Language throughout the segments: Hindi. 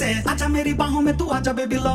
है आजा मेरी बाहों में तू आजा बेबी लव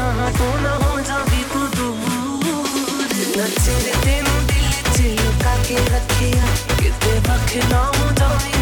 जहाँ तू ना हो जावी तू दूर। नचेरे तेनू दिल चिलका के रखिया किते वख ना हो जावी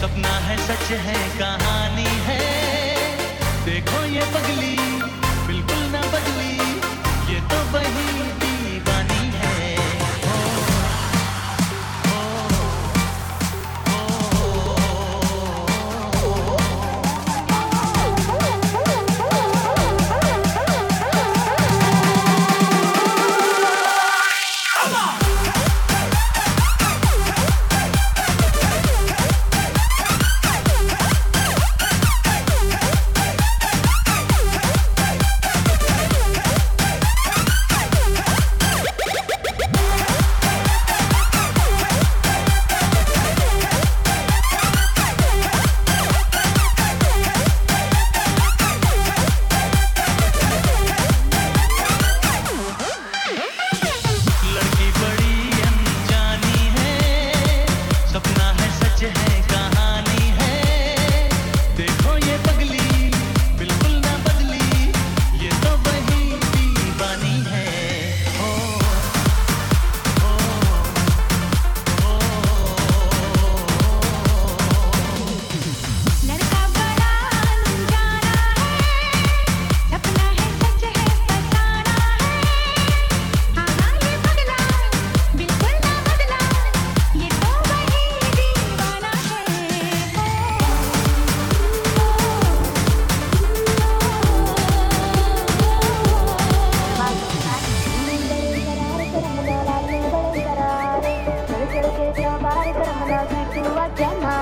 सच है कहानी है। देखो ये पगली बिल्कुल ना बदली। ये तो वही to a grandma.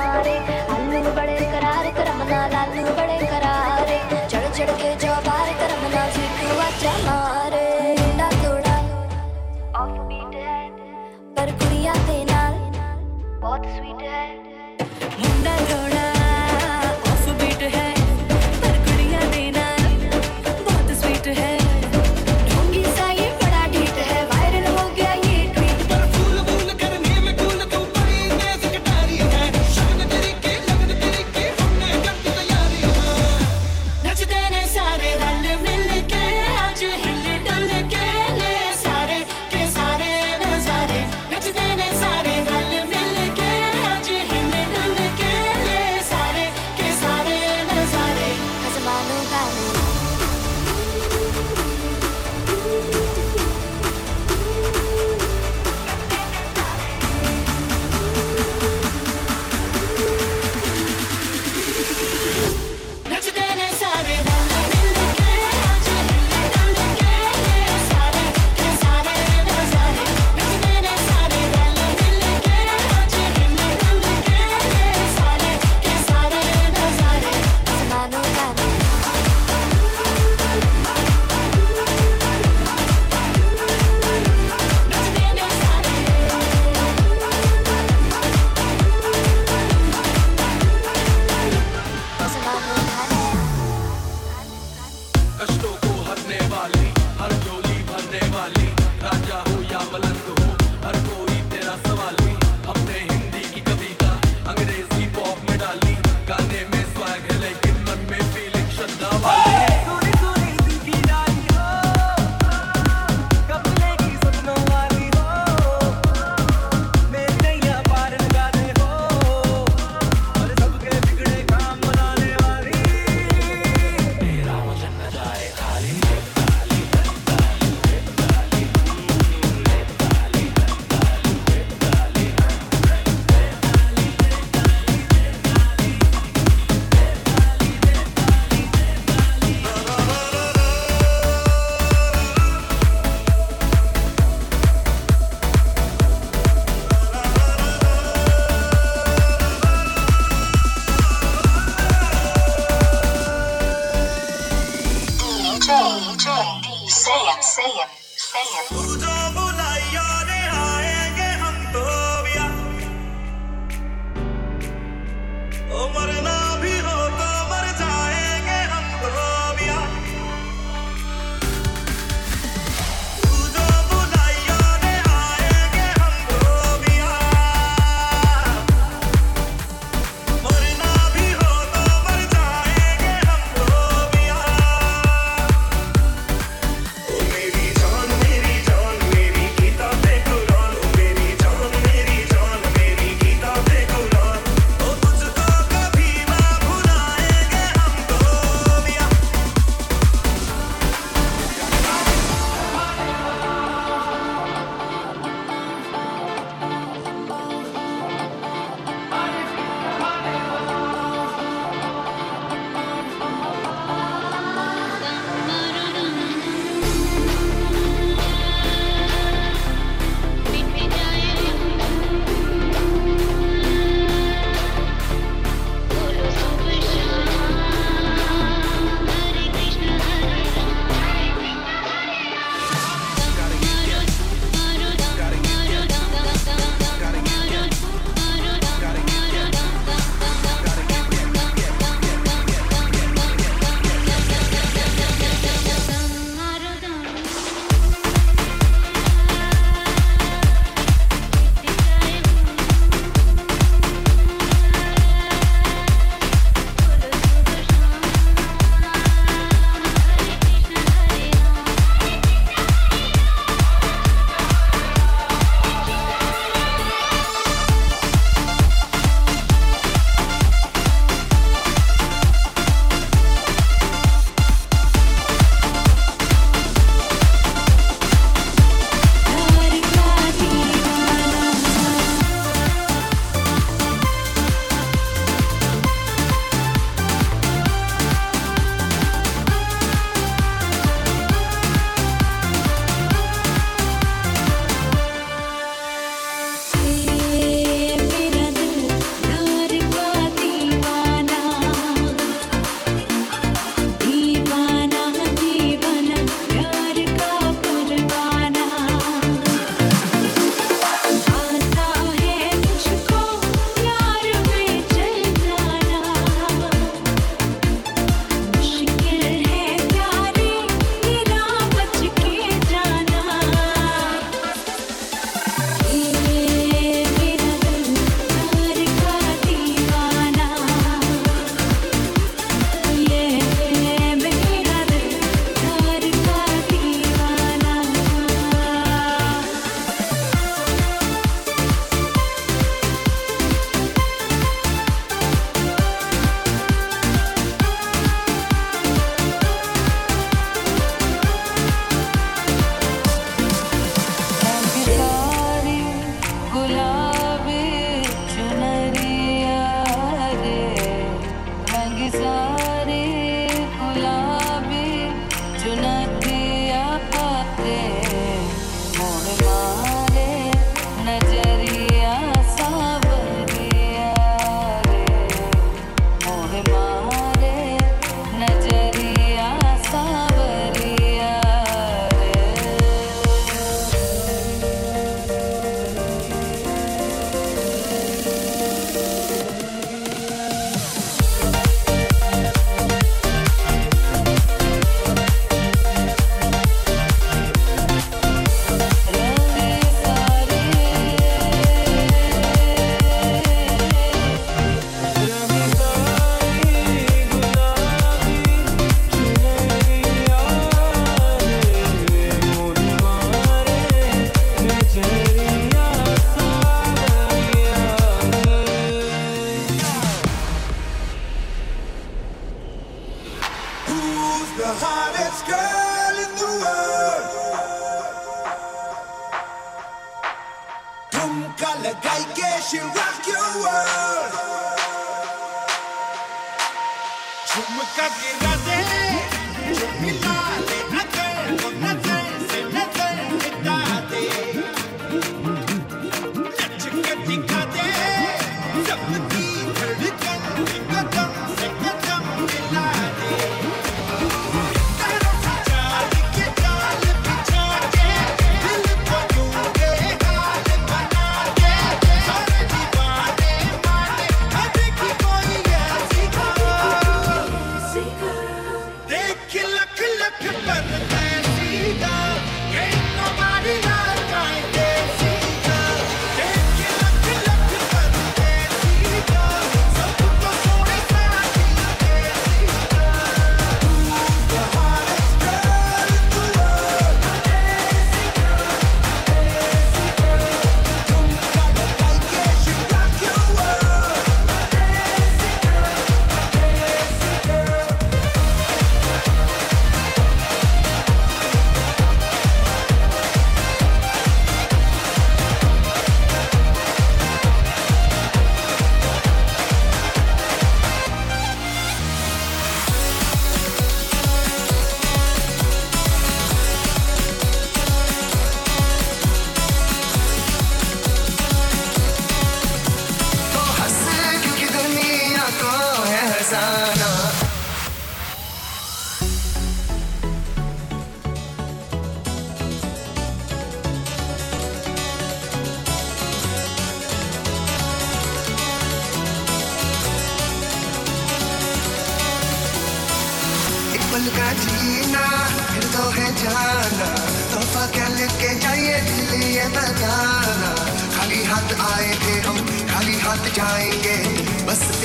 rock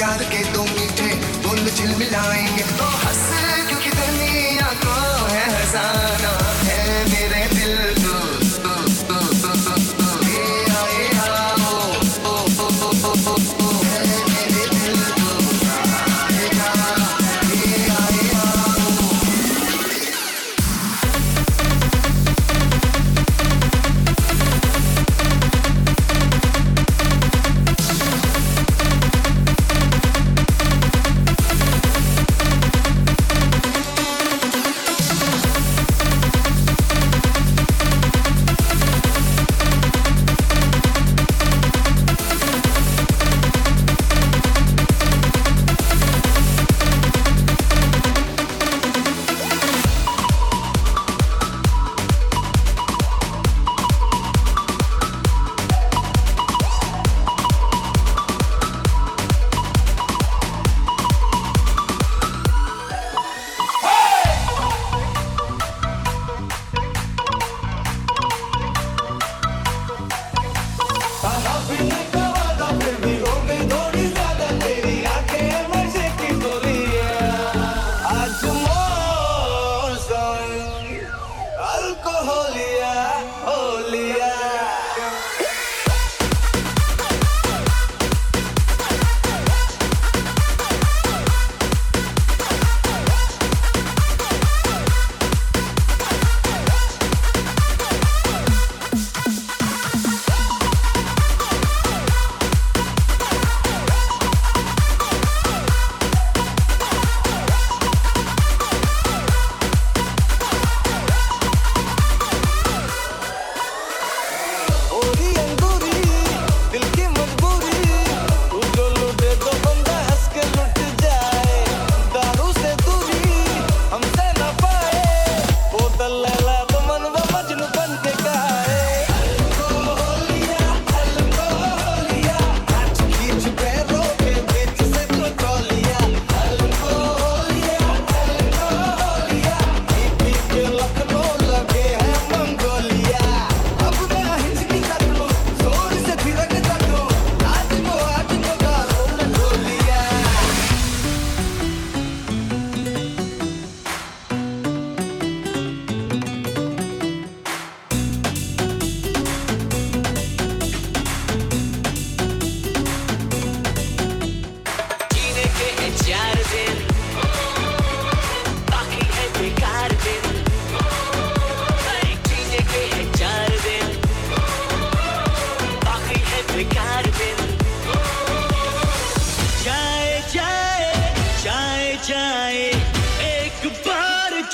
प्यार के दो मीठे बोल झिलमिलाएँगे तो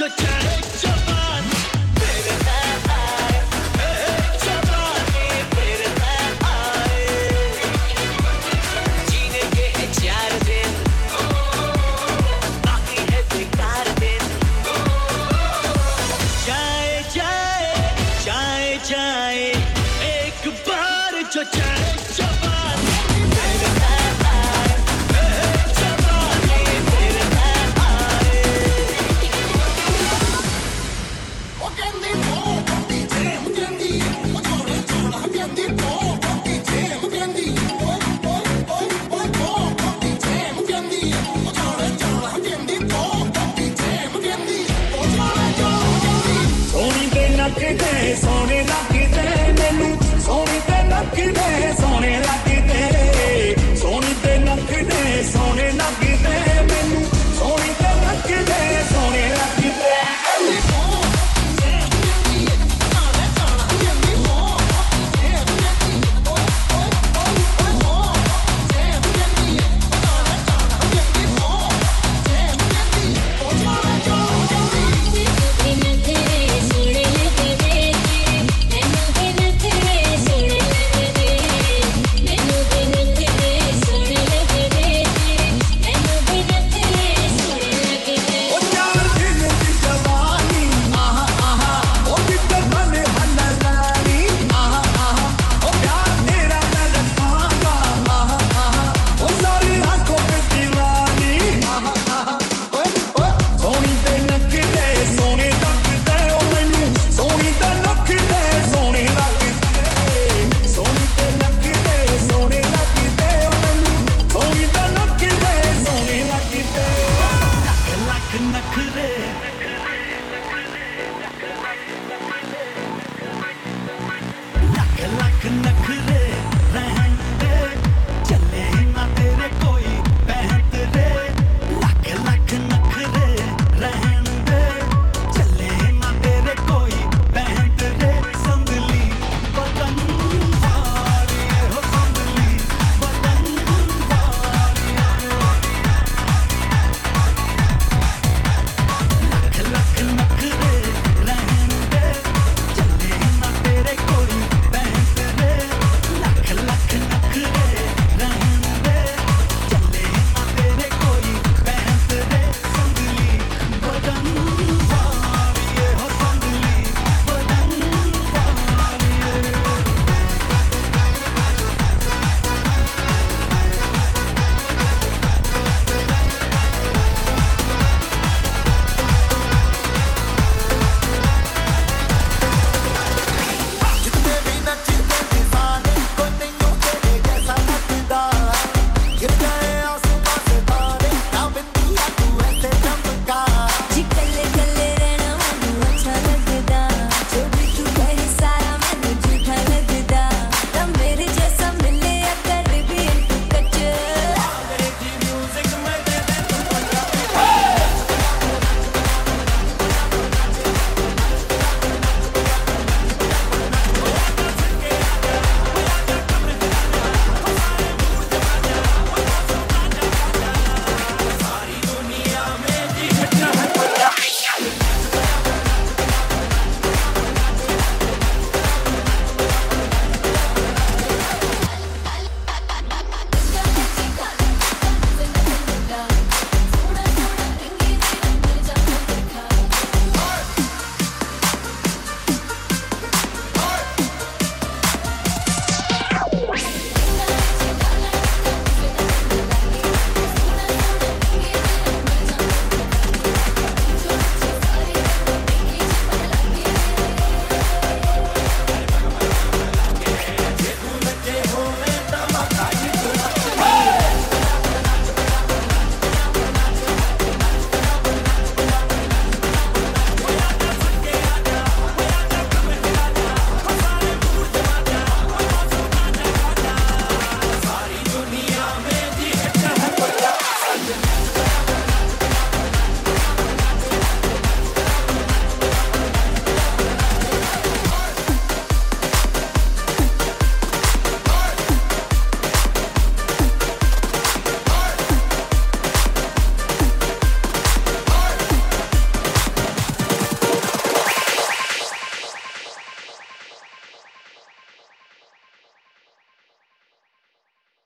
good time.